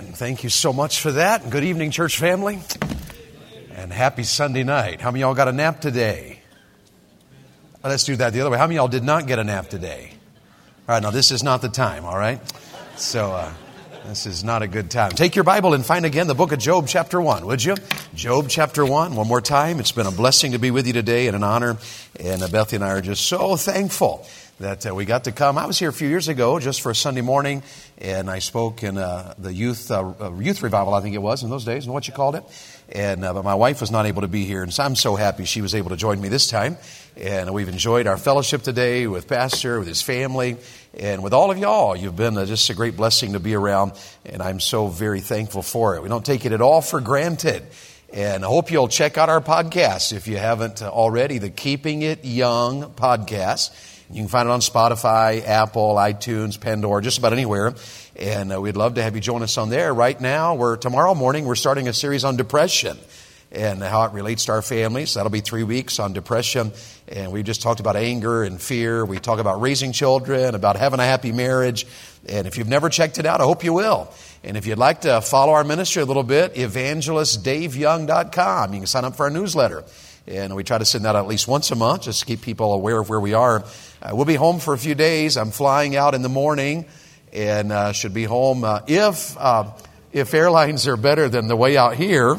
Amen. Thank you so much for that. Good evening, church family. And happy Sunday night. How many y'all got a nap today? Let's do that the other way. How many y'all did not get a nap today? All right, now this is not the time, all right? So, uh, this is not a good time. Take your Bible and find again the book of Job, chapter 1, would you? Job, chapter 1, one more time. It's been a blessing to be with you today and an honor. And Bethany and I are just so thankful that uh, we got to come. I was here a few years ago just for a Sunday morning, and I spoke in uh, the youth uh, uh youth revival, I think it was in those days, and what you called it. And uh, but my wife was not able to be here, and so I'm so happy she was able to join me this time. And we've enjoyed our fellowship today with Pastor, with his family, and with all of y'all. You've been uh, just a great blessing to be around, and I'm so very thankful for it. We don't take it at all for granted. And I hope you'll check out our podcast if you haven't already, the Keeping It Young podcast. You can find it on Spotify, Apple, iTunes, Pandora, just about anywhere. And uh, we'd love to have you join us on there. Right now, we're tomorrow morning we're starting a series on depression and how it relates to our families. That'll be three weeks on depression. And we just talked about anger and fear. We talk about raising children, about having a happy marriage. And if you've never checked it out, I hope you will. And if you'd like to follow our ministry a little bit, evangelistdaveyoung.com. You can sign up for our newsletter. And we try to send that out at least once a month just to keep people aware of where we are. Uh, we'll be home for a few days. I'm flying out in the morning and uh, should be home. Uh, if, uh, if airlines are better than the way out here,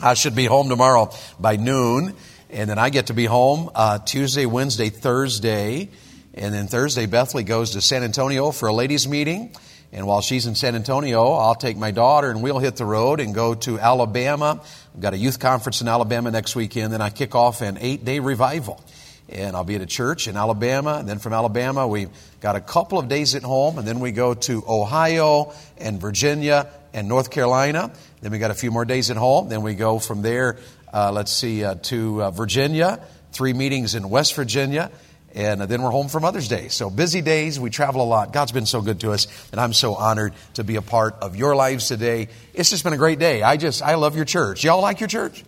I should be home tomorrow by noon. And then I get to be home uh, Tuesday, Wednesday, Thursday. And then Thursday, Bethany goes to San Antonio for a ladies' meeting. And while she's in San Antonio, I'll take my daughter and we'll hit the road and go to Alabama. We've got a youth conference in Alabama next weekend. Then I kick off an eight day revival. And I'll be at a church in Alabama. And then from Alabama, we've got a couple of days at home. And then we go to Ohio and Virginia and North Carolina. Then we got a few more days at home. Then we go from there, uh, let's see, uh, to uh, Virginia, three meetings in West Virginia and then we're home for Mother's Day. So busy days, we travel a lot. God's been so good to us, and I'm so honored to be a part of your lives today. It's just been a great day. I just, I love your church. Y'all like your church?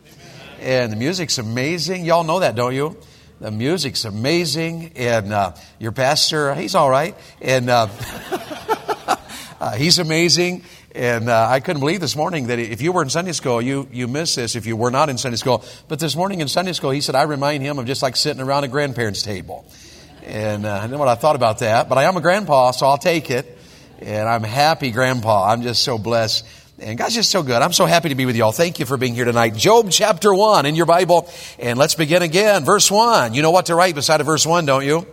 And the music's amazing. Y'all know that, don't you? The music's amazing, and uh, your pastor, he's all right, and uh, uh, he's amazing. And uh, I couldn't believe this morning that if you were in Sunday school, you, you miss this if you were not in Sunday school. But this morning in Sunday school, he said, I remind him of just like sitting around a grandparent's table. And uh, I know what I thought about that, but I am a grandpa, so I'll take it. And I'm happy grandpa. I'm just so blessed. And God's just so good. I'm so happy to be with you all. Thank you for being here tonight. Job chapter 1 in your Bible. And let's begin again. Verse 1. You know what to write beside of verse 1, don't you?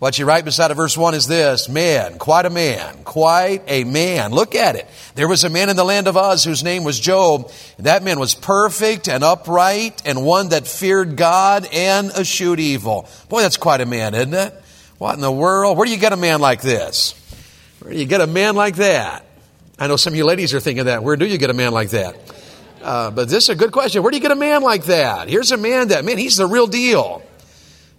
What you write beside of verse 1 is this Man, quite a man, quite a man. Look at it. There was a man in the land of Uz whose name was Job. That man was perfect and upright and one that feared God and eschewed evil. Boy, that's quite a man, isn't it? What in the world? Where do you get a man like this? Where do you get a man like that? I know some of you ladies are thinking that. Where do you get a man like that? Uh, but this is a good question. Where do you get a man like that? Here's a man that, man, he's the real deal.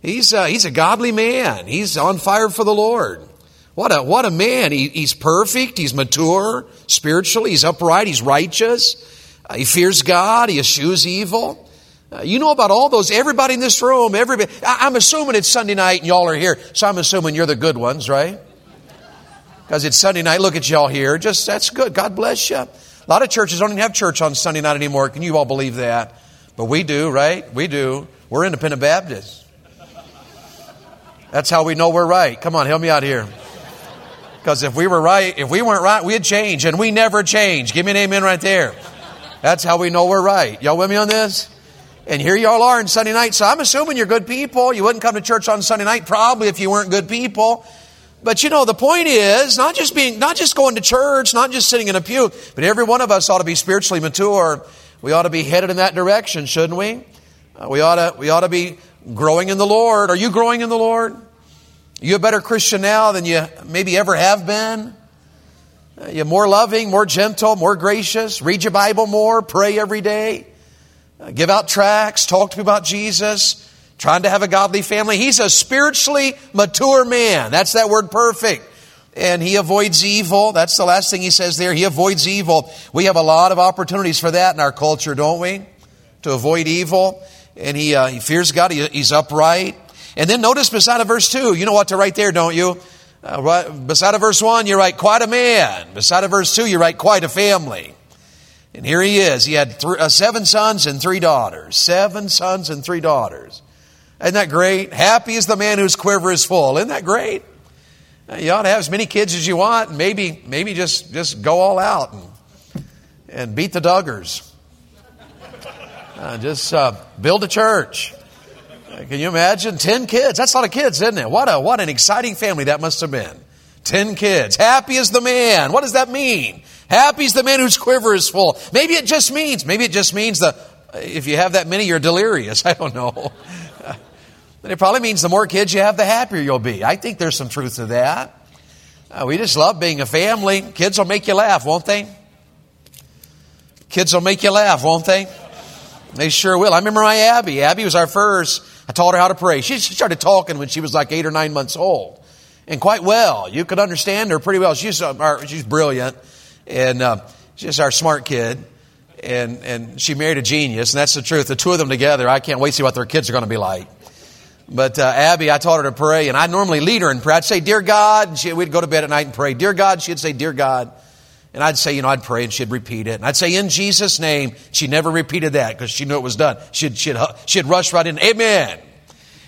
He's, uh, he's a godly man. He's on fire for the Lord. What a, what a man. He, he's perfect. He's mature spiritually. He's upright. He's righteous. Uh, he fears God. He eschews evil. Uh, you know about all those, everybody in this room, everybody. I, I'm assuming it's Sunday night and y'all are here, so I'm assuming you're the good ones, right? Because it's Sunday night. Look at y'all here. Just, that's good. God bless you. A lot of churches don't even have church on Sunday night anymore. Can you all believe that? But we do, right? We do. We're independent Baptists. That's how we know we're right. Come on, help me out here. Because if we were right, if we weren't right, we'd change, and we never change. Give me an amen right there. That's how we know we're right. Y'all with me on this? And here y'all are on Sunday night. So I'm assuming you're good people. You wouldn't come to church on Sunday night probably if you weren't good people. But you know, the point is not just being, not just going to church, not just sitting in a pew, but every one of us ought to be spiritually mature. We ought to be headed in that direction, shouldn't we? Uh, we ought to, we ought to be growing in the Lord. Are you growing in the Lord? Are you a better Christian now than you maybe ever have been? Are you more loving, more gentle, more gracious? Read your Bible more, pray every day, uh, give out tracts, talk to people about Jesus, trying to have a godly family. He's a spiritually mature man. That's that word perfect. And he avoids evil. That's the last thing he says there. He avoids evil. We have a lot of opportunities for that in our culture, don't we? To avoid evil and he, uh, he fears God. He, he's upright. And then notice beside of verse 2, you know what to write there, don't you? Uh, right, beside of verse 1, you write quite a man. Beside of verse 2, you write quite a family. And here he is. He had th- uh, seven sons and three daughters. Seven sons and three daughters. Isn't that great? Happy is the man whose quiver is full. Isn't that great? Uh, you ought to have as many kids as you want. Maybe, maybe just, just go all out and, and beat the Duggars. Uh, just uh, build a church. Uh, can you imagine? Ten kids. That's a lot of kids, isn't it? What, a, what an exciting family that must have been. Ten kids. Happy is the man. What does that mean? Happy is the man whose quiver is full. Maybe it just means, maybe it just means that if you have that many, you're delirious. I don't know. But it probably means the more kids you have, the happier you'll be. I think there's some truth to that. Uh, we just love being a family. Kids will make you laugh, won't they? Kids will make you laugh, won't they? They sure will. I remember my Abby. Abby was our first. I taught her how to pray. She started talking when she was like eight or nine months old, and quite well. You could understand her pretty well. She's uh, she's brilliant, and uh, she's our smart kid. And and she married a genius, and that's the truth. The two of them together, I can't wait to see what their kids are going to be like. But uh, Abby, I taught her to pray, and I normally lead her in prayer. I'd say, "Dear God," and she, we'd go to bed at night and pray. "Dear God," she'd say, "Dear God," and I'd say, you know, I'd pray, and she'd repeat it, and I'd say, "In Jesus' name." She never repeated that because she knew it was done. She'd she'd she'd rush right in, "Amen."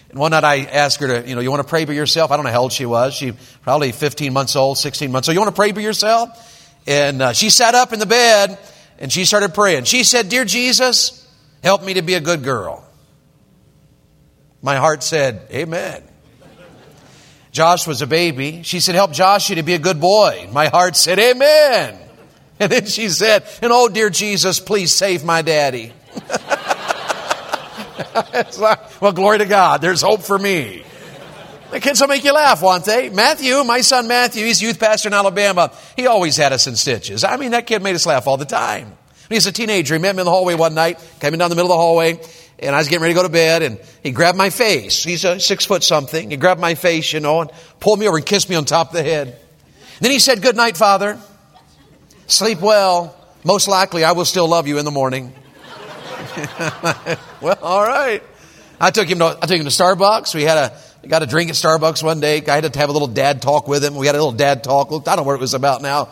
And one night I asked her to, you know, you want to pray by yourself? I don't know how old she was. She probably 15 months old, 16 months. So you want to pray by yourself? And uh, she sat up in the bed and she started praying. She said, "Dear Jesus, help me to be a good girl." My heart said, Amen. Josh was a baby. She said, Help Joshua to be a good boy. My heart said, Amen. And then she said, And oh, dear Jesus, please save my daddy. like, well, glory to God. There's hope for me. The kids will make you laugh, won't they? Matthew, my son Matthew, he's youth pastor in Alabama. He always had us in stitches. I mean, that kid made us laugh all the time. When he was a teenager, he met me in the hallway one night, came down the middle of the hallway, and I was getting ready to go to bed, and he grabbed my face. He's a six foot something. He grabbed my face, you know, and pulled me over and kissed me on top of the head. Then he said, Good night, Father. Sleep well. Most likely, I will still love you in the morning. well, all right. I took him to I took him to Starbucks. We had a we got a drink at Starbucks one day. I had to have a little dad talk with him. We had a little dad talk. I don't know what it was about now.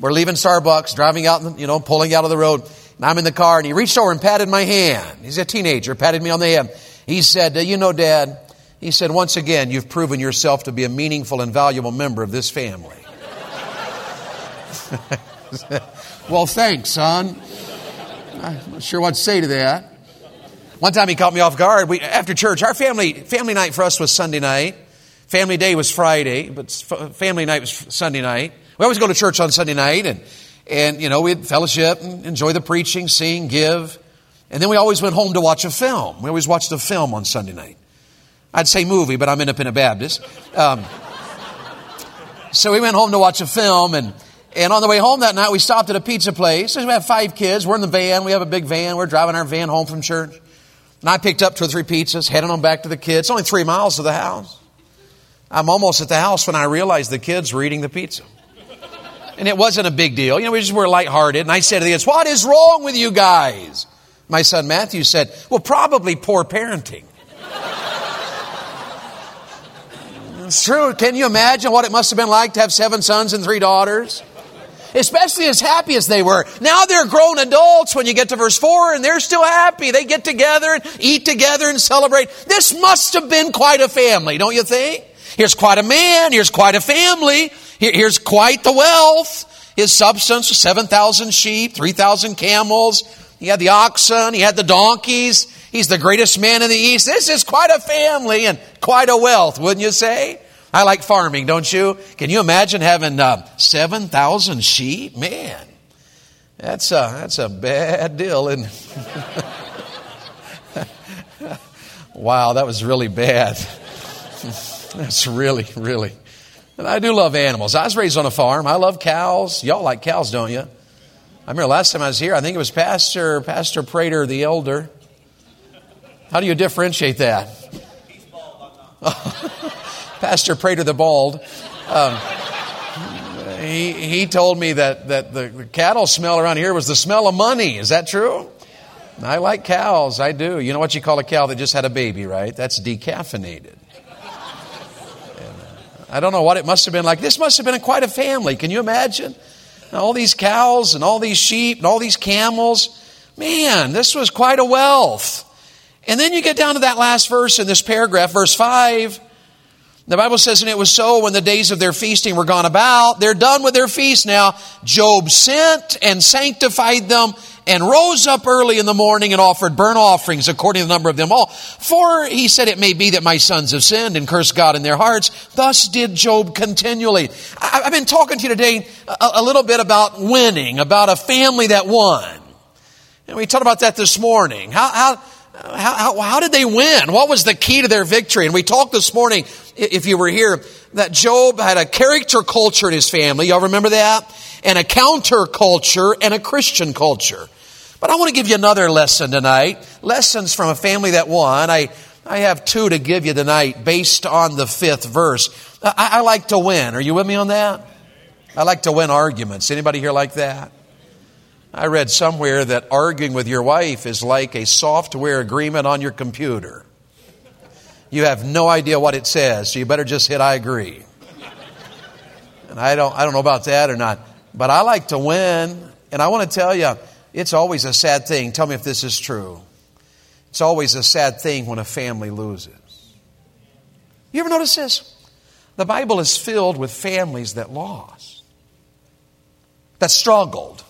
We're leaving Starbucks, driving out, you know, pulling out of the road. And I'm in the car and he reached over and patted my hand. He's a teenager, patted me on the head. He said, uh, You know, Dad, he said, once again, you've proven yourself to be a meaningful and valuable member of this family. well, thanks, son. I'm not sure what to say to that. One time he caught me off guard. We, after church, our family, family night for us was Sunday night. Family day was Friday, but family night was Sunday night. We always go to church on Sunday night and and, you know, we'd fellowship and enjoy the preaching, sing, give. And then we always went home to watch a film. We always watched a film on Sunday night. I'd say movie, but I'm independent Baptist. Um, so we went home to watch a film, and, and on the way home that night, we stopped at a pizza place. We have five kids. We're in the van. We have a big van. We're driving our van home from church. And I picked up two or three pizzas, heading them back to the kids. It's only three miles to the house. I'm almost at the house when I realized the kids were eating the pizza. And it wasn't a big deal. You know, we just were lighthearted. And I said to the kids, what is wrong with you guys? My son Matthew said, well, probably poor parenting. it's true. Can you imagine what it must have been like to have seven sons and three daughters? Especially as happy as they were. Now they're grown adults when you get to verse 4 and they're still happy. They get together and eat together and celebrate. This must have been quite a family, don't you think? Here's quite a man. Here's quite a family. Here's quite the wealth. His substance was 7,000 sheep, 3,000 camels. He had the oxen. He had the donkeys. He's the greatest man in the East. This is quite a family and quite a wealth, wouldn't you say? I like farming, don't you? Can you imagine having uh, 7,000 sheep? Man, that's a, that's a bad deal. And wow, that was really bad. that's really, really and I do love animals. I was raised on a farm. I love cows. Y'all like cows, don't you? I remember last time I was here, I think it was Pastor, Pastor Prater the elder. How do you differentiate that? Pastor Prater the bald. Um, he, he told me that, that the, the cattle smell around here was the smell of money. Is that true? I like cows. I do. You know what you call a cow that just had a baby, right? That's decaffeinated. I don't know what it must have been like. This must have been quite a family. Can you imagine? All these cows and all these sheep and all these camels. Man, this was quite a wealth. And then you get down to that last verse in this paragraph, verse 5. The Bible says, and it was so when the days of their feasting were gone about, they're done with their feast now. Job sent and sanctified them and rose up early in the morning and offered burnt offerings according to the number of them all. For he said, it may be that my sons have sinned and cursed God in their hearts. Thus did Job continually. I've been talking to you today a little bit about winning, about a family that won. And we talked about that this morning. How, how, how, how, how, did they win? What was the key to their victory? And we talked this morning, if you were here, that Job had a character culture in his family. Y'all remember that? And a counter culture and a Christian culture. But I want to give you another lesson tonight. Lessons from a family that won. I, I have two to give you tonight based on the fifth verse. I, I like to win. Are you with me on that? I like to win arguments. Anybody here like that? I read somewhere that arguing with your wife is like a software agreement on your computer. You have no idea what it says, so you better just hit I agree. And I don't, I don't know about that or not, but I like to win. And I want to tell you, it's always a sad thing. Tell me if this is true. It's always a sad thing when a family loses. You ever notice this? The Bible is filled with families that lost, that struggled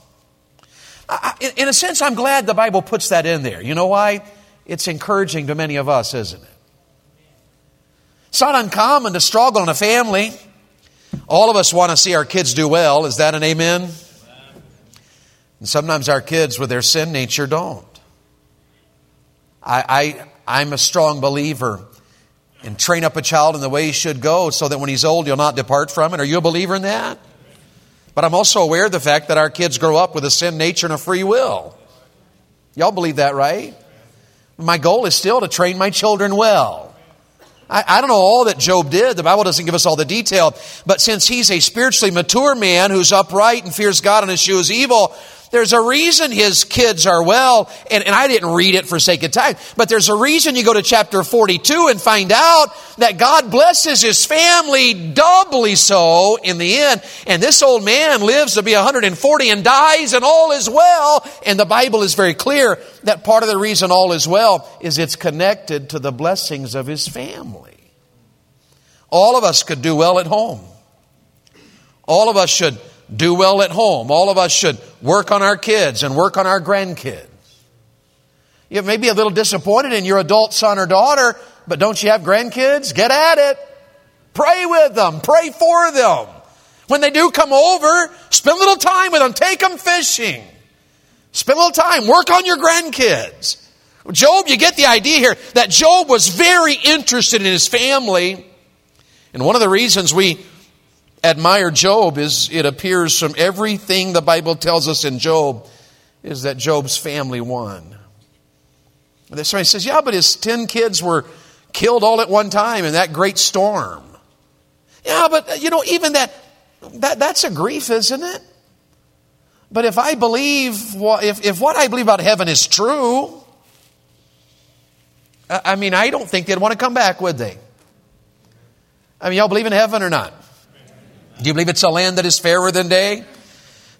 I, in a sense, I'm glad the Bible puts that in there. You know why? It's encouraging to many of us, isn't it? It's not uncommon to struggle in a family. All of us want to see our kids do well. Is that an amen? And sometimes our kids, with their sin nature, don't. I, I, I'm a strong believer in train up a child in the way he should go so that when he's old, he'll not depart from it. Are you a believer in that? But I'm also aware of the fact that our kids grow up with a sin nature and a free will. Y'all believe that, right? My goal is still to train my children well. I, I, don't know all that Job did. The Bible doesn't give us all the detail. But since he's a spiritually mature man who's upright and fears God and eschews evil, there's a reason his kids are well, and, and I didn't read it for sake of time, but there's a reason you go to chapter 42 and find out that God blesses his family doubly so in the end. And this old man lives to be 140 and dies, and all is well. And the Bible is very clear that part of the reason all is well is it's connected to the blessings of his family. All of us could do well at home. All of us should do well at home. All of us should work on our kids and work on our grandkids. You may be a little disappointed in your adult son or daughter, but don't you have grandkids? Get at it. Pray with them. Pray for them. When they do come over, spend a little time with them. Take them fishing. Spend a little time. Work on your grandkids. Job, you get the idea here that Job was very interested in his family. And one of the reasons we admire Job is it appears from everything the Bible tells us in Job is that Job's family won. And somebody says, yeah, but his 10 kids were killed all at one time in that great storm. Yeah, but uh, you know, even that, that that's a grief, isn't it? But if I believe, if, if what I believe about heaven is true, I mean, I don't think they'd want to come back, would they? I mean, y'all believe in heaven or not? Do you believe it's a land that is fairer than day?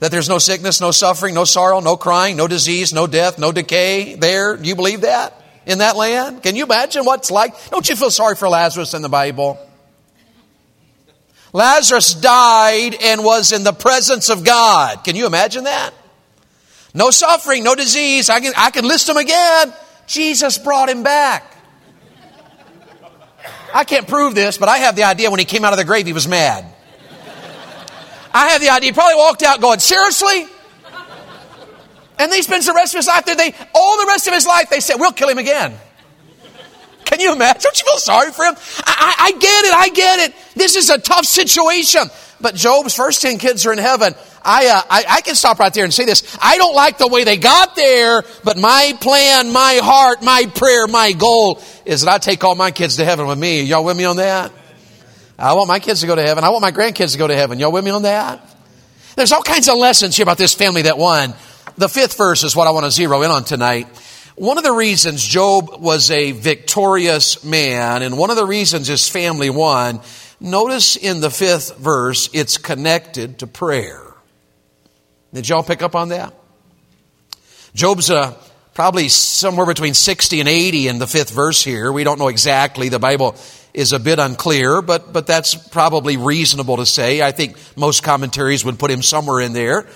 That there's no sickness, no suffering, no sorrow, no crying, no disease, no death, no decay there? Do you believe that in that land? Can you imagine what it's like? Don't you feel sorry for Lazarus in the Bible? Lazarus died and was in the presence of God. Can you imagine that? No suffering, no disease. I can, I can list them again. Jesus brought him back. I can't prove this, but I have the idea when he came out of the grave, he was mad. I have the idea. He probably walked out going, seriously? And he spends the rest of his life there. They, all the rest of his life, they said, we'll kill him again. Can you imagine? Don't you feel sorry for him? I, I, I get it. I get it. This is a tough situation. But Job's first 10 kids are in heaven. I, uh, I, I, can stop right there and say this. I don't like the way they got there, but my plan, my heart, my prayer, my goal is that I take all my kids to heaven with me. Y'all with me on that? I want my kids to go to heaven. I want my grandkids to go to heaven. Y'all with me on that? There's all kinds of lessons here about this family that won. The fifth verse is what I want to zero in on tonight. One of the reasons Job was a victorious man, and one of the reasons his family won, notice in the fifth verse, it's connected to prayer. Did y'all pick up on that? Job's uh, probably somewhere between 60 and 80 in the fifth verse here. We don't know exactly. The Bible is a bit unclear, but, but that's probably reasonable to say. I think most commentaries would put him somewhere in there.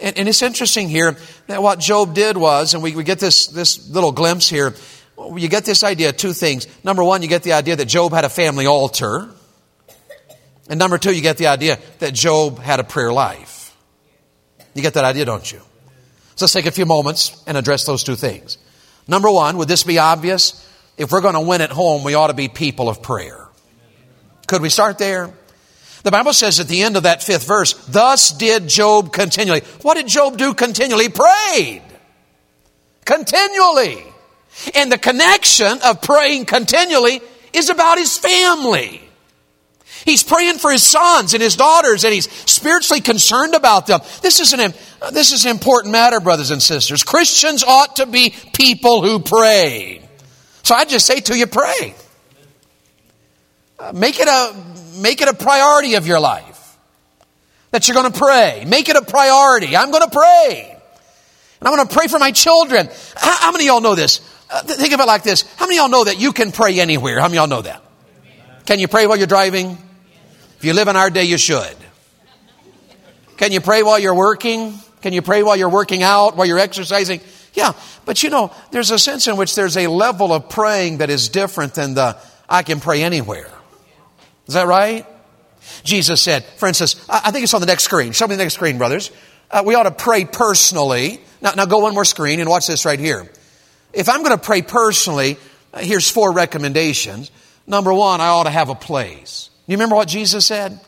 And, and it's interesting here that what Job did was, and we, we get this, this little glimpse here, you get this idea, two things. Number one, you get the idea that Job had a family altar. And number two, you get the idea that Job had a prayer life. You get that idea, don't you? So let's take a few moments and address those two things. Number one, would this be obvious? If we're going to win at home, we ought to be people of prayer. Could we start there? The Bible says at the end of that fifth verse, thus did Job continually. What did Job do continually? Prayed. Continually. And the connection of praying continually is about his family. He's praying for his sons and his daughters and he's spiritually concerned about them. This is an, this is an important matter, brothers and sisters. Christians ought to be people who pray. So I just say to you, pray. Uh, make it a, make it a priority of your life. That you're going to pray. Make it a priority. I'm going to pray. And I'm going to pray for my children. How, how many of y'all know this? Uh, think of it like this. How many of y'all know that you can pray anywhere? How many of y'all know that? Can you pray while you're driving? If you live in our day, you should. Can you pray while you're working? Can you pray while you're working out, while you're exercising? Yeah, but you know, there's a sense in which there's a level of praying that is different than the I can pray anywhere. Is that right? Jesus said, for instance, I think it's on the next screen. Show me the next screen, brothers. Uh, we ought to pray personally. Now, now go one more screen and watch this right here. If I'm going to pray personally, uh, here's four recommendations. Number one, I ought to have a place. You remember what Jesus said?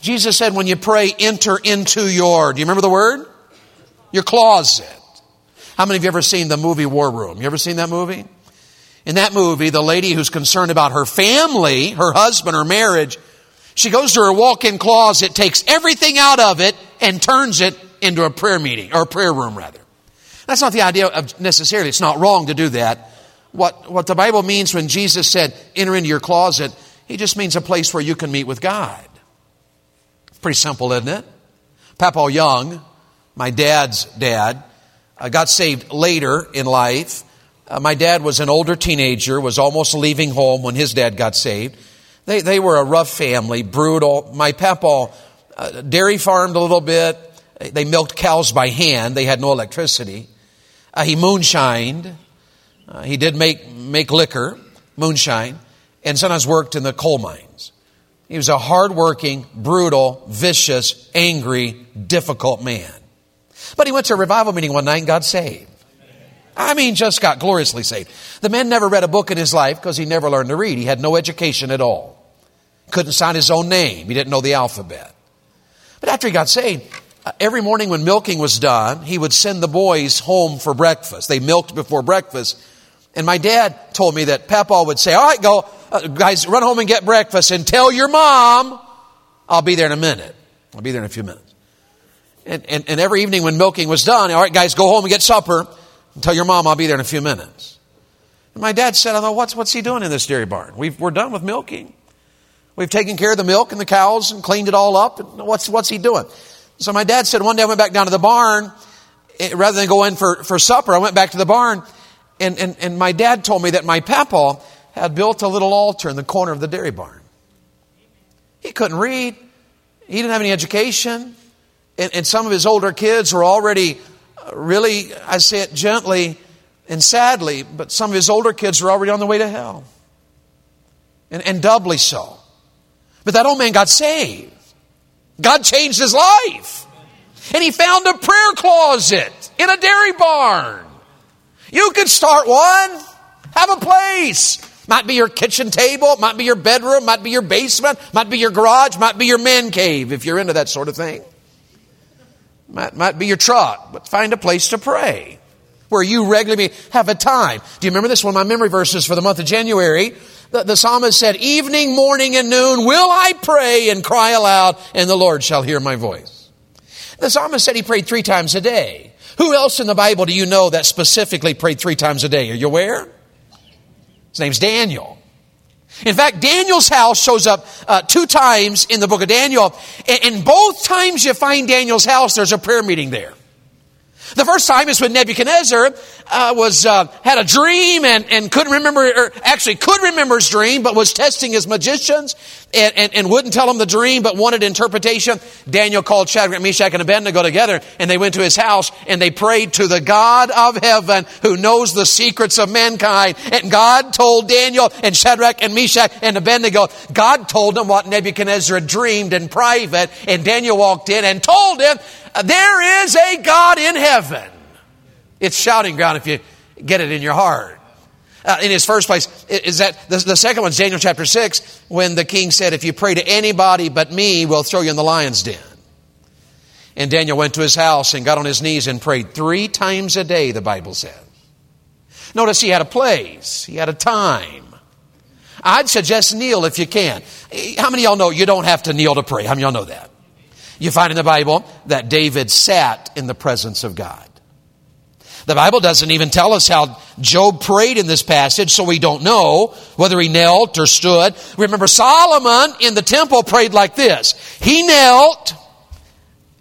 Jesus said, when you pray, enter into your, do you remember the word? Your closet. How many of you ever seen the movie War Room? You ever seen that movie? In that movie, the lady who's concerned about her family, her husband, her marriage, she goes to her walk-in closet, takes everything out of it, and turns it into a prayer meeting, or a prayer room rather. That's not the idea of necessarily, it's not wrong to do that. What, what the Bible means when Jesus said, enter into your closet, he just means a place where you can meet with God. Pretty simple, isn't it? Papa Young, my dad's dad, uh, got saved later in life. Uh, my dad was an older teenager, was almost leaving home when his dad got saved. They, they were a rough family, brutal. My papa uh, dairy farmed a little bit. They milked cows by hand. They had no electricity. Uh, he moonshined. Uh, he did make, make liquor, moonshine and sometimes worked in the coal mines. He was a hardworking, brutal, vicious, angry, difficult man. But he went to a revival meeting one night and got saved. I mean, just got gloriously saved. The man never read a book in his life because he never learned to read. He had no education at all. Couldn't sign his own name. He didn't know the alphabet. But after he got saved, uh, every morning when milking was done, he would send the boys home for breakfast. They milked before breakfast. And my dad told me that Papa would say, all right, go, uh, guys, run home and get breakfast and tell your mom I'll be there in a minute. I'll be there in a few minutes. And, and, and every evening when milking was done, all right, guys, go home and get supper and tell your mom I'll be there in a few minutes. And my dad said, I thought, what's, what's he doing in this dairy barn? We've, we're done with milking. We've taken care of the milk and the cows and cleaned it all up. What's, what's he doing? So my dad said, one day I went back down to the barn. Eh, rather than go in for, for supper, I went back to the barn. And, and, and my dad told me that my papa had built a little altar in the corner of the dairy barn. He couldn't read. He didn't have any education. And, and some of his older kids were already uh, really, I say it gently and sadly, but some of his older kids were already on the way to hell. And, and doubly so. But that old man got saved. God changed his life. And he found a prayer closet in a dairy barn. You could start one. Have a place. Might be your kitchen table, might be your bedroom, might be your basement, might be your garage, might be your man cave if you're into that sort of thing. Might, might be your truck, but find a place to pray where you regularly have a time. Do you remember this? One of my memory verses for the month of January. The, the psalmist said, Evening, morning, and noon will I pray and cry aloud, and the Lord shall hear my voice. The psalmist said he prayed three times a day. Who else in the Bible do you know that specifically prayed three times a day? Are you aware? His name's Daniel. In fact, Daniel's house shows up uh, two times in the book of Daniel. And, and both times you find Daniel's house, there's a prayer meeting there. The first time is when Nebuchadnezzar uh, was uh, had a dream and, and couldn't remember, or actually could remember his dream, but was testing his magicians and, and, and wouldn't tell him the dream, but wanted interpretation. Daniel called Shadrach, Meshach, and Abednego together, and they went to his house and they prayed to the God of heaven who knows the secrets of mankind. And God told Daniel and Shadrach and Meshach and Abednego, God told them what Nebuchadnezzar had dreamed in private, and Daniel walked in and told him there is a God in heaven. It's shouting ground if you get it in your heart. Uh, in his first place, is that the, the second one's Daniel chapter 6, when the king said, If you pray to anybody but me, we'll throw you in the lion's den. And Daniel went to his house and got on his knees and prayed three times a day, the Bible says. Notice he had a place, he had a time. I'd suggest kneel if you can. How many y'all know you don't have to kneel to pray? How many y'all know that? You find in the Bible that David sat in the presence of God. The Bible doesn't even tell us how Job prayed in this passage, so we don't know whether he knelt or stood. Remember, Solomon in the temple prayed like this. He knelt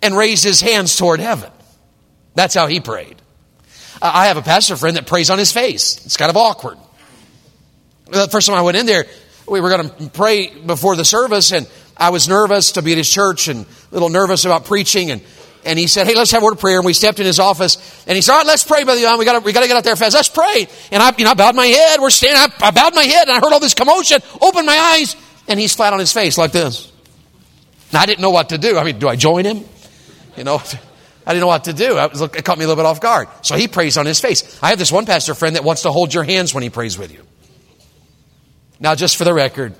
and raised his hands toward heaven. That's how he prayed. I have a pastor friend that prays on his face. It's kind of awkward. The first time I went in there, we were going to pray before the service, and I was nervous to be at his church and a little nervous about preaching. And, and he said, Hey, let's have a word of prayer. And we stepped in his office and he said, All right, let's pray, Brother Young. We got we to get out there fast. Let's pray. And I, you know, I bowed my head. We're standing. I, I bowed my head and I heard all this commotion, opened my eyes, and he's flat on his face like this. And I didn't know what to do. I mean, do I join him? You know, I didn't know what to do. Was, it caught me a little bit off guard. So he prays on his face. I have this one pastor friend that wants to hold your hands when he prays with you. Now, just for the record,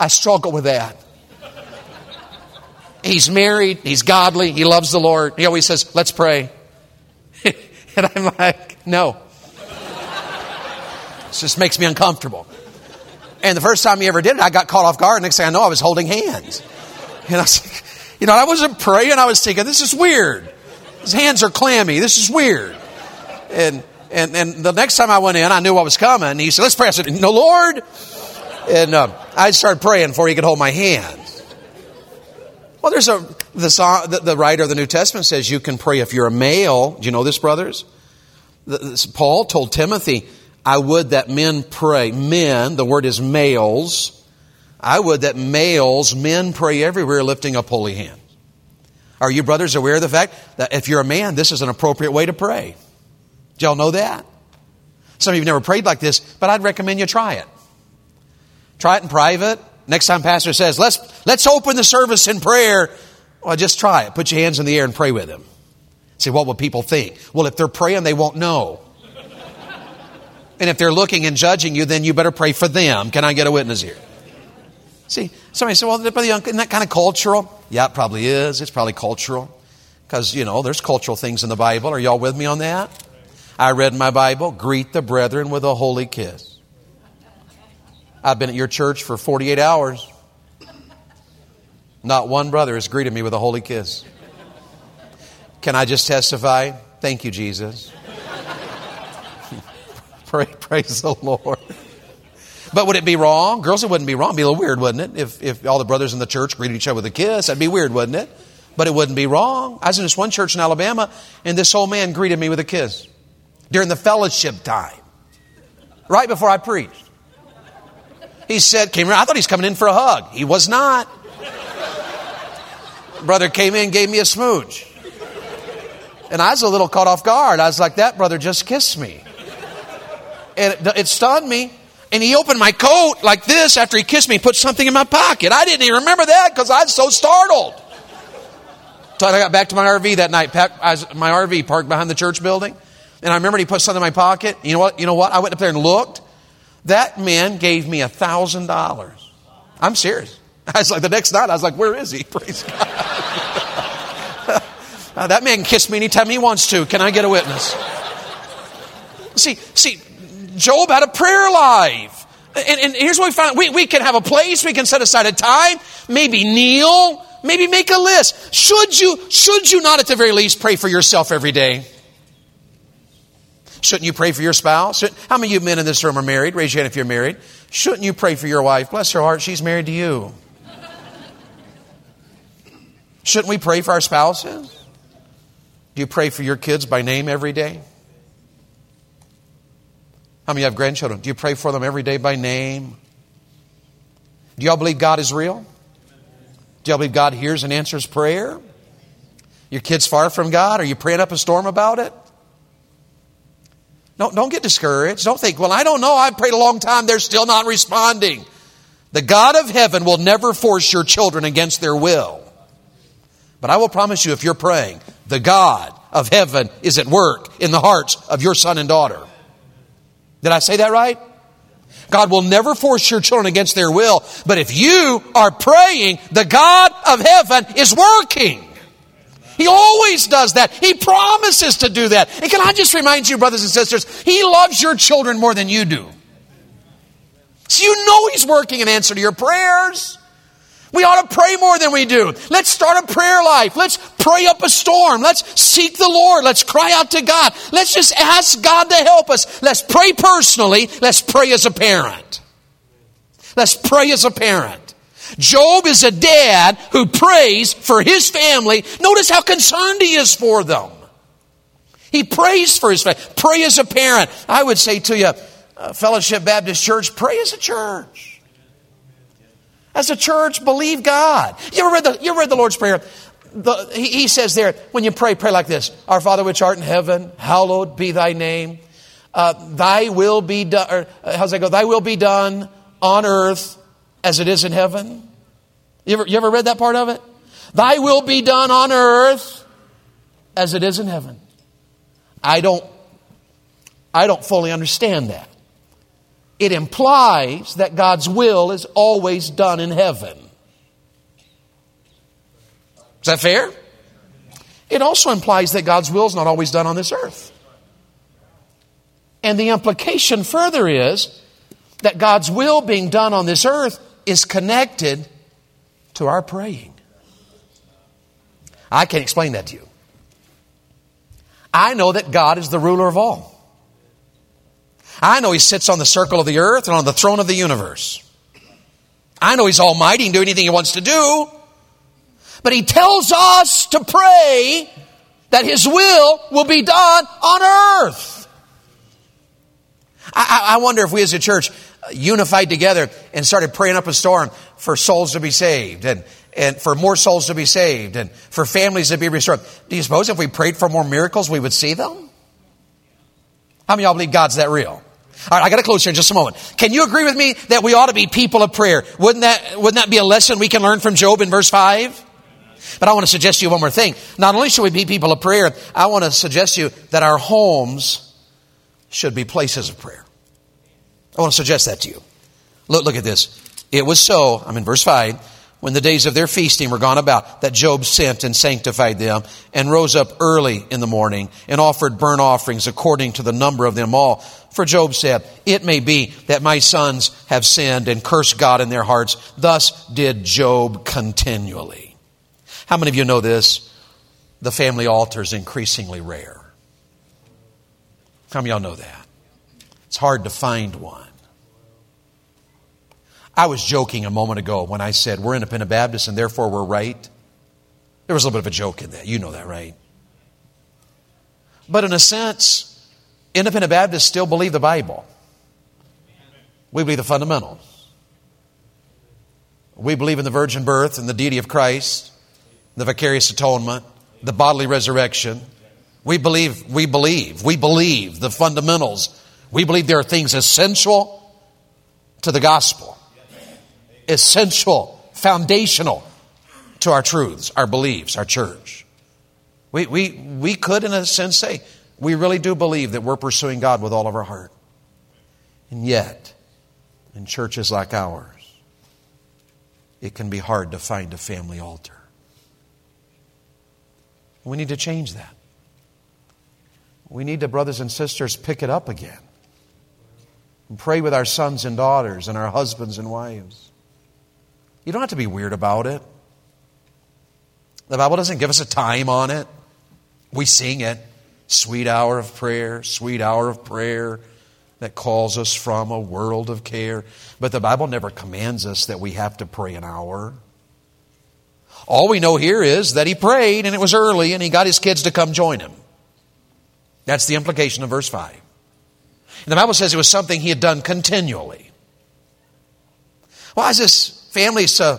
I struggle with that. He's married, he's godly, he loves the Lord. He always says, Let's pray. and I'm like, No. It just makes me uncomfortable. And the first time he ever did it, I got caught off guard. Next thing I know, I was holding hands. And I was like, you know, I wasn't praying. I was thinking, this is weird. His hands are clammy. This is weird. And, and, and the next time I went in, I knew what was coming. He said, let's pray. I said, no, Lord. And uh, I started praying before he could hold my hand. Well, there's a the, the, the, writer of the New Testament says you can pray if you're a male. Do you know this, brothers? The, Paul told Timothy, "I would that men pray. Men, the word is males. I would that males, men pray everywhere, lifting up holy hands." Are you brothers aware of the fact that if you're a man, this is an appropriate way to pray? Do y'all know that? Some of you have never prayed like this, but I'd recommend you try it. Try it in private. Next time pastor says, let's, let's open the service in prayer. Well, just try it. Put your hands in the air and pray with them. See, what will people think? Well, if they're praying, they won't know. and if they're looking and judging you, then you better pray for them. Can I get a witness here? See, somebody said, well, isn't that kind of cultural? Yeah, it probably is. It's probably cultural. Because, you know, there's cultural things in the Bible. Are y'all with me on that? I read my Bible, greet the brethren with a holy kiss. I've been at your church for 48 hours. Not one brother has greeted me with a holy kiss. Can I just testify? Thank you, Jesus. Pray, praise the Lord. But would it be wrong? Girls, it wouldn't be wrong. It'd be a little weird, wouldn't it? If, if all the brothers in the church greeted each other with a kiss, that'd be weird, wouldn't it? But it wouldn't be wrong. I was in this one church in Alabama, and this old man greeted me with a kiss during the fellowship time, right before I preached. He said, came around. I thought he's coming in for a hug. He was not. brother came in, gave me a smooch. And I was a little caught off guard. I was like, that brother just kissed me. And it, it stunned me. And he opened my coat like this after he kissed me, put something in my pocket. I didn't even remember that because I was so startled. So I got back to my RV that night. my RV parked behind the church building. And I remember he put something in my pocket. You know what? You know what? I went up there and looked. That man gave me a thousand dollars. I'm serious. I was like, the next night, I was like, where is he? Praise God. uh, that man can kiss me anytime he wants to. Can I get a witness? see, see, Job had a prayer life. And, and here's what we found. We, we can have a place, we can set aside a time, maybe kneel, maybe make a list. Should you, should you not at the very least pray for yourself every day? Shouldn't you pray for your spouse? How many of you men in this room are married? Raise your hand if you're married. Shouldn't you pray for your wife? Bless her heart, she's married to you. Shouldn't we pray for our spouses? Do you pray for your kids by name every day? How many have grandchildren? Do you pray for them every day by name? Do y'all believe God is real? Do y'all believe God hears and answers prayer? Your kids far from God? Are you praying up a storm about it? Don't, don't get discouraged. Don't think, well, I don't know. I've prayed a long time. They're still not responding. The God of heaven will never force your children against their will. But I will promise you, if you're praying, the God of heaven is at work in the hearts of your son and daughter. Did I say that right? God will never force your children against their will, but if you are praying, the God of heaven is working. He always does that. He promises to do that. And can I just remind you, brothers and sisters, He loves your children more than you do. So you know He's working in answer to your prayers. We ought to pray more than we do. Let's start a prayer life. Let's pray up a storm. Let's seek the Lord. Let's cry out to God. Let's just ask God to help us. Let's pray personally. Let's pray as a parent. Let's pray as a parent. Job is a dad who prays for his family. Notice how concerned he is for them. He prays for his family. Pray as a parent. I would say to you, uh, Fellowship Baptist Church, pray as a church. As a church, believe God. You ever read the, you ever read the Lord's Prayer? The, he, he says there, when you pray, pray like this Our Father which art in heaven, hallowed be thy name. Uh, thy will be done, uh, how's that go? Thy will be done on earth as it is in heaven. You ever, you ever read that part of it? Thy will be done on earth as it is in heaven. I don't, I don't fully understand that it implies that God's will is always done in heaven. Is that fair? It also implies that God's will is not always done on this earth. And the implication further is that God's will being done on this earth is connected to our praying. I can't explain that to you. I know that God is the ruler of all. I know He sits on the circle of the earth and on the throne of the universe. I know He's almighty and do anything He wants to do. But He tells us to pray that His will will be done on earth. I, I wonder if we as a church unified together and started praying up a storm for souls to be saved and, and for more souls to be saved and for families to be restored. Do you suppose if we prayed for more miracles, we would see them? How many of y'all believe God's that real? All right, I got to close here in just a moment. Can you agree with me that we ought to be people of prayer? Wouldn't that, wouldn't that be a lesson we can learn from Job in verse 5? But I want to suggest to you one more thing. Not only should we be people of prayer, I want to suggest to you that our homes should be places of prayer. I want to suggest that to you. Look, look at this. It was so, I'm in verse 5, when the days of their feasting were gone about, that Job sent and sanctified them, and rose up early in the morning, and offered burnt offerings according to the number of them all. For Job said, It may be that my sons have sinned and cursed God in their hearts. Thus did Job continually. How many of you know this? The family altar is increasingly rare. How many of y'all know that? It's hard to find one. I was joking a moment ago when I said we're independent Baptists and therefore we're right. There was a little bit of a joke in that. You know that, right? But in a sense, independent Baptists still believe the Bible. We believe the fundamentals. We believe in the virgin birth and the deity of Christ, the vicarious atonement, the bodily resurrection. We believe, we believe, we believe the fundamentals. We believe there are things essential to the gospel essential, foundational to our truths, our beliefs, our church. We, we, we could, in a sense, say, we really do believe that we're pursuing God with all of our heart. And yet, in churches like ours, it can be hard to find a family altar. We need to change that. We need to, brothers and sisters, pick it up again. And pray with our sons and daughters and our husbands and wives. You don't have to be weird about it. The Bible doesn't give us a time on it. We sing it. Sweet hour of prayer, sweet hour of prayer that calls us from a world of care. But the Bible never commands us that we have to pray an hour. All we know here is that he prayed and it was early and he got his kids to come join him. That's the implication of verse 5. And the Bible says it was something he had done continually. Why is this family so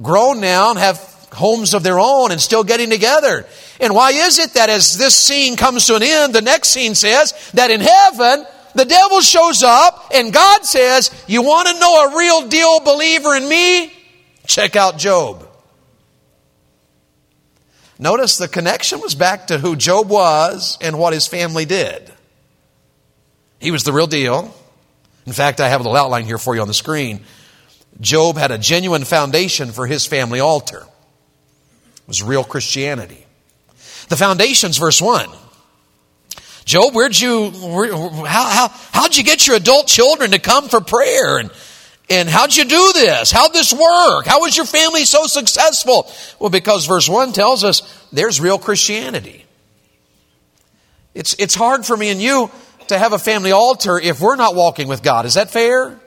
grown now and have homes of their own and still getting together? And why is it that as this scene comes to an end, the next scene says that in heaven, the devil shows up and God says, You want to know a real deal believer in me? Check out Job. Notice the connection was back to who Job was and what his family did. He was the real deal. In fact, I have a little outline here for you on the screen. Job had a genuine foundation for his family altar. It was real Christianity. The foundation's verse 1. Job, where'd you, how, how, how'd you get your adult children to come for prayer? And, and how'd you do this? How'd this work? How was your family so successful? Well, because verse 1 tells us there's real Christianity. It's, it's hard for me and you to have a family altar if we're not walking with God. Is that fair?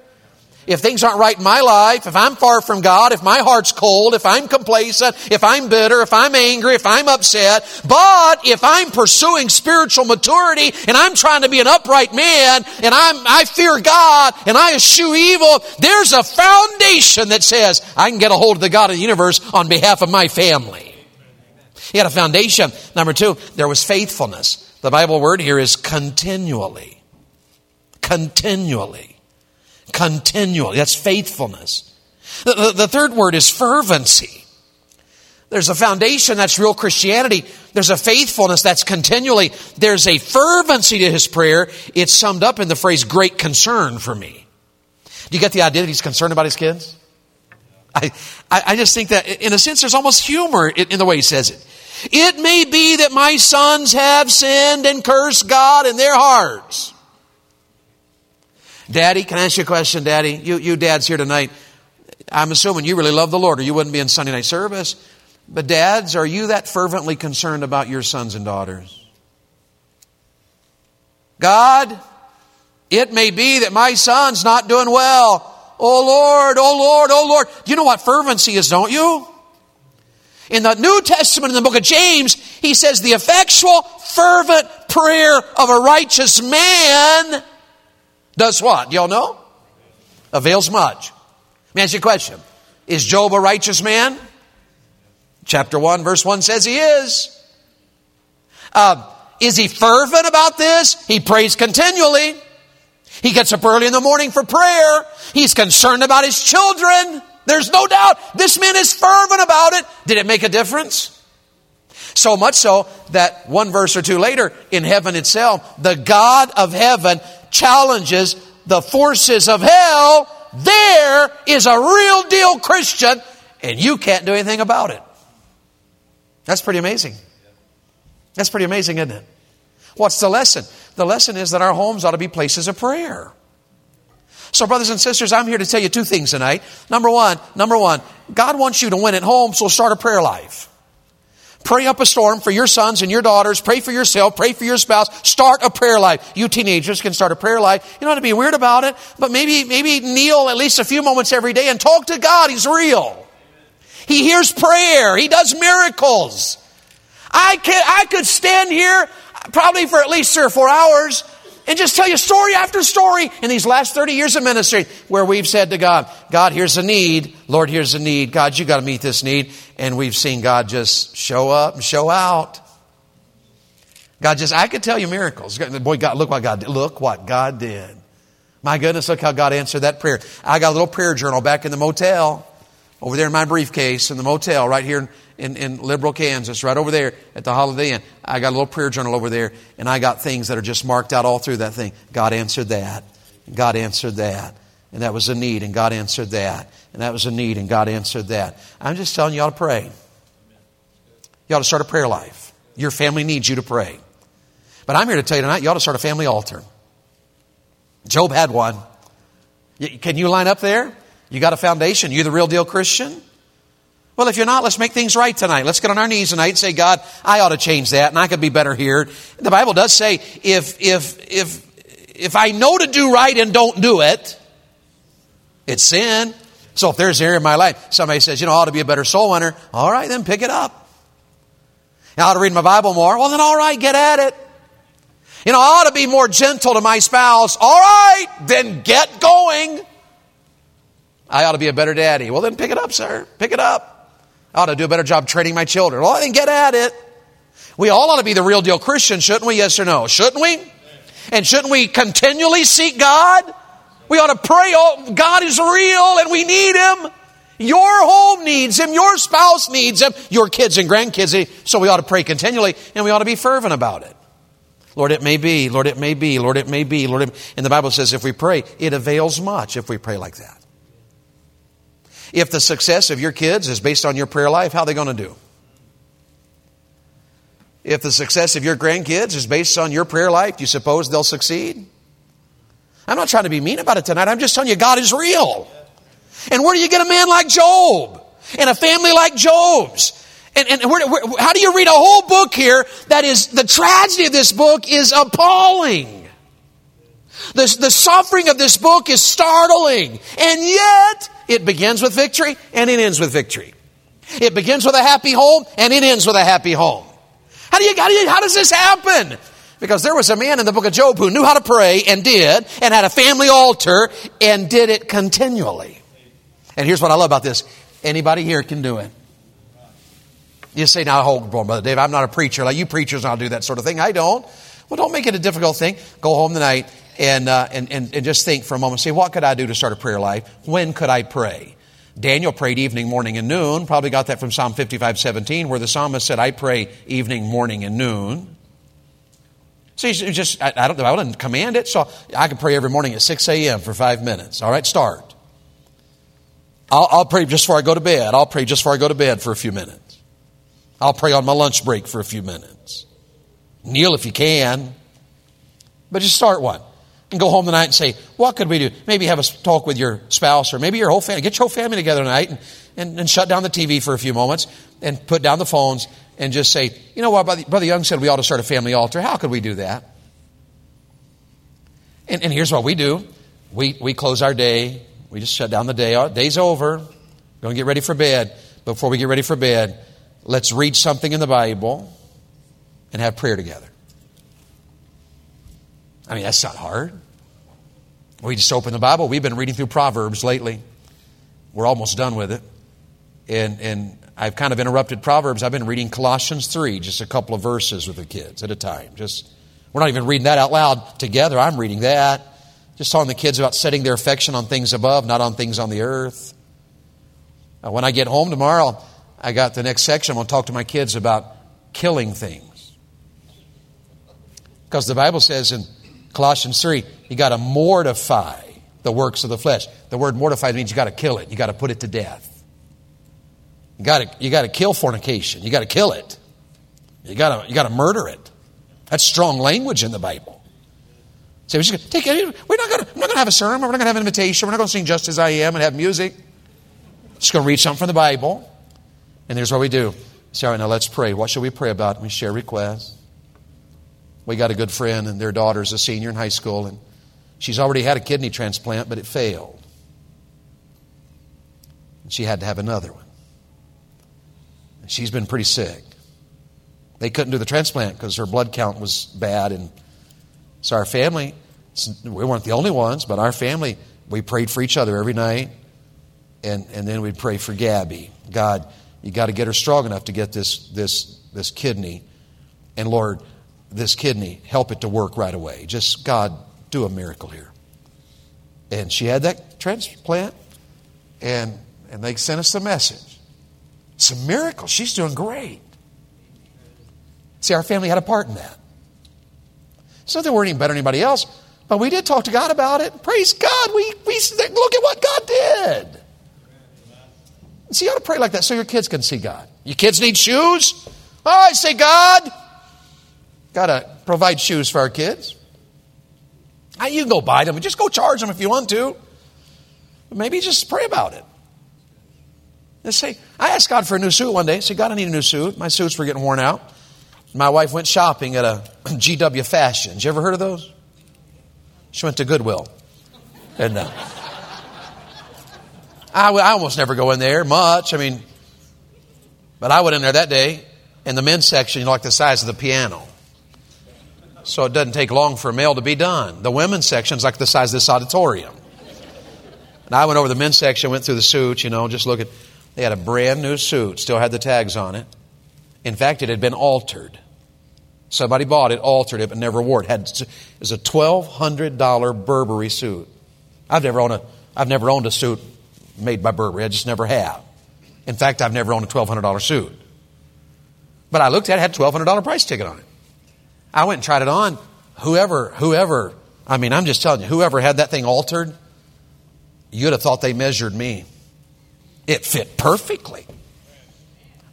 If things aren't right in my life, if I'm far from God, if my heart's cold, if I'm complacent, if I'm bitter, if I'm angry, if I'm upset, but if I'm pursuing spiritual maturity and I'm trying to be an upright man and I'm, I fear God and I eschew evil, there's a foundation that says I can get a hold of the God of the universe on behalf of my family. He had a foundation. Number two, there was faithfulness. The Bible word here is continually. Continually continually. That's faithfulness. The, the, the, third word is fervency. There's a foundation that's real Christianity. There's a faithfulness that's continually. There's a fervency to his prayer. It's summed up in the phrase great concern for me. Do you get the idea that he's concerned about his kids? I, I, just think that in a sense there's almost humor in the way he says it. It may be that my sons have sinned and cursed God in their hearts. Daddy, can I ask you a question, Daddy? You, you dads here tonight, I'm assuming you really love the Lord or you wouldn't be in Sunday night service. But dads, are you that fervently concerned about your sons and daughters? God, it may be that my son's not doing well. Oh Lord, oh Lord, oh Lord. You know what fervency is, don't you? In the New Testament, in the book of James, he says the effectual, fervent prayer of a righteous man does what? Y'all know? Avails much. Let me ask you a question. Is Job a righteous man? Chapter 1, verse 1 says he is. Uh, is he fervent about this? He prays continually. He gets up early in the morning for prayer. He's concerned about his children. There's no doubt this man is fervent about it. Did it make a difference? So much so that one verse or two later in heaven itself, the God of heaven challenges the forces of hell, there is a real deal Christian, and you can't do anything about it. That's pretty amazing. That's pretty amazing, isn't it? What's the lesson? The lesson is that our homes ought to be places of prayer. So, brothers and sisters, I'm here to tell you two things tonight. Number one, number one, God wants you to win at home, so start a prayer life. Pray up a storm for your sons and your daughters. Pray for yourself. Pray for your spouse. Start a prayer life. You teenagers can start a prayer life. You don't have to be weird about it, but maybe, maybe kneel at least a few moments every day and talk to God. He's real. He hears prayer. He does miracles. I can I could stand here probably for at least three or four hours and just tell you story after story in these last 30 years of ministry where we've said to God, God, here's a need. Lord, here's a need. God, you got to meet this need. And we've seen God just show up and show out. God just, I could tell you miracles. Boy, God, look what God did. Look what God did. My goodness, look how God answered that prayer. I got a little prayer journal back in the motel over there in my briefcase in the motel right here in, in Liberal, Kansas, right over there at the Holiday Inn. I got a little prayer journal over there, and I got things that are just marked out all through that thing. God answered that. God answered that. And that was a need, and God answered that. And that was a need, and God answered that. I'm just telling you all to pray. You ought to start a prayer life. Your family needs you to pray. But I'm here to tell you tonight, you ought to start a family altar. Job had one. Can you line up there? You got a foundation. You the real deal Christian? Well, if you're not, let's make things right tonight. Let's get on our knees tonight and say, God, I ought to change that and I could be better here. The Bible does say, if, if, if, if I know to do right and don't do it, it's sin. So if there's an area in my life, somebody says, you know, I ought to be a better soul winner. All right, then pick it up. I ought to read my Bible more. Well, then all right, get at it. You know, I ought to be more gentle to my spouse. All right, then get going. I ought to be a better daddy. Well, then pick it up, sir. Pick it up. I ought to do a better job training my children. Well, then get at it. We all ought to be the real deal Christian, shouldn't we? Yes or no? Shouldn't we? And shouldn't we continually seek God? We ought to pray, oh, God is real and we need Him. Your home needs Him. Your spouse needs Him. Your kids and grandkids. So we ought to pray continually and we ought to be fervent about it. Lord, it may be. Lord, it may be. Lord, it may be. Lord, it... and the Bible says if we pray, it avails much if we pray like that. If the success of your kids is based on your prayer life, how are they going to do? If the success of your grandkids is based on your prayer life, do you suppose they'll succeed? I'm not trying to be mean about it tonight. I'm just telling you God is real. And where do you get a man like Job? And a family like Job's? And, and where, where, how do you read a whole book here that is, the tragedy of this book is appalling. The, the suffering of this book is startling. And yet, it begins with victory and it ends with victory. It begins with a happy home and it ends with a happy home. How do you, how, do you, how does this happen? Because there was a man in the book of Job who knew how to pray and did, and had a family altar and did it continually. And here's what I love about this anybody here can do it. You say, now hold on, Brother Dave, I'm not a preacher. Like you preachers I'll do that sort of thing. I don't. Well, don't make it a difficult thing. Go home tonight and, uh, and, and, and just think for a moment. Say, what could I do to start a prayer life? When could I pray? Daniel prayed evening, morning, and noon. Probably got that from Psalm 55, 17, where the psalmist said, I pray evening, morning, and noon. See, just, I, I don't, know, I wouldn't command it, so I can pray every morning at 6 a.m. for five minutes. All right, start. I'll, I'll pray just before I go to bed. I'll pray just before I go to bed for a few minutes. I'll pray on my lunch break for a few minutes. Kneel if you can. But just start one and go home tonight and say, what could we do? Maybe have a talk with your spouse or maybe your whole family. Get your whole family together tonight and, and, and, shut down the TV for a few moments and put down the phones and just say, you know what, Brother Young said we ought to start a family altar. How could we do that? And, and here's what we do. We, we close our day. We just shut down the day. Our day's over. Going to get ready for bed. Before we get ready for bed, let's read something in the Bible and have prayer together. I mean, that's not hard. We just open the Bible. We've been reading through Proverbs lately. We're almost done with it. And, and I've kind of interrupted Proverbs. I've been reading Colossians 3, just a couple of verses with the kids at a time. Just We're not even reading that out loud together. I'm reading that. Just telling the kids about setting their affection on things above, not on things on the earth. Now, when I get home tomorrow, I got the next section. I'm going to talk to my kids about killing things. Because the Bible says in Colossians 3, you got to mortify the works of the flesh. The word mortify means you got to kill it. You got to put it to death. You got to you got to kill fornication. You got to kill it. You got to you got to murder it. That's strong language in the Bible. So we're, just take we're not going to have a sermon. We're not going to have an invitation. We're not going to sing just as I am and have music. Just going to read something from the Bible. And here's what we do. Right, now let's pray. What should we pray about? We share requests. We got a good friend, and their daughter's a senior in high school, and she's already had a kidney transplant, but it failed. And she had to have another one. And she's been pretty sick. They couldn't do the transplant because her blood count was bad, and so our family, we weren't the only ones, but our family, we prayed for each other every night, and, and then we'd pray for Gabby. God, you got to get her strong enough to get this, this, this kidney. And Lord, this kidney, help it to work right away. Just, God, do a miracle here. And she had that transplant, and, and they sent us the message. It's a miracle. She's doing great. See, our family had a part in that. It's not that we're any better than anybody else, but we did talk to God about it. Praise God. We, we look at what God did. See, you ought to pray like that so your kids can see God. Your kids need shoes? All right, say, God, Got to provide shoes for our kids. You can go buy them and just go charge them if you want to. But maybe just pray about it. Let's say, I asked God for a new suit one day. I said, God, I need a new suit. My suits were getting worn out. My wife went shopping at a GW Fashions. You ever heard of those? She went to Goodwill. And uh, I, I almost never go in there much. I mean, but I went in there that day, and the men's section, you know, like the size of the piano. So it doesn't take long for a male to be done. The women's section is like the size of this auditorium. And I went over the men's section, went through the suits, you know, just look at, they had a brand new suit, still had the tags on it. In fact, it had been altered. Somebody bought it, altered it, but never wore it. it, had, it was a $1,200 Burberry suit. I've never owned a, I've never owned a suit made by Burberry. I just never have. In fact, I've never owned a $1,200 suit. But I looked at it, had a $1,200 price ticket on it. I went and tried it on. Whoever, whoever, I mean, I'm just telling you, whoever had that thing altered, you'd have thought they measured me. It fit perfectly.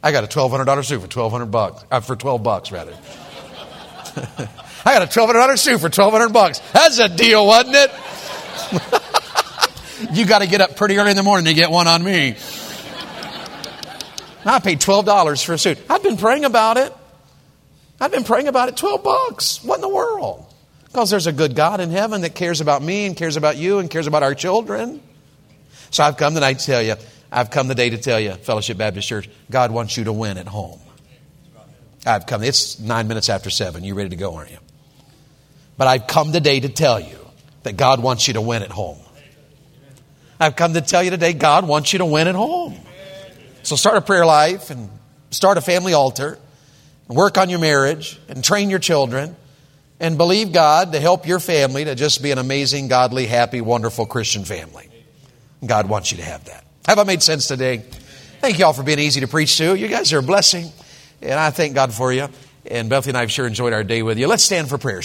I got a $1,200 suit for 1200 bucks, uh, for 12 bucks rather. I got a $1,200 suit for 1200 bucks. That's a deal, wasn't it? you got to get up pretty early in the morning to get one on me. I paid $12 for a suit. I've been praying about it. I've been praying about it. 12 bucks. What in the world? Because there's a good God in heaven that cares about me and cares about you and cares about our children. So I've come tonight to tell you, I've come today to tell you, Fellowship Baptist Church, God wants you to win at home. I've come. It's nine minutes after seven. You ready to go, aren't you? But I've come today to tell you that God wants you to win at home. I've come to tell you today, God wants you to win at home. So start a prayer life and start a family altar work on your marriage and train your children and believe God to help your family to just be an amazing, godly, happy, wonderful Christian family. God wants you to have that. Have I made sense today? Thank you all for being easy to preach to. You guys are a blessing, and I thank God for you. And Bethany and I have sure enjoyed our day with you. Let's stand for prayer.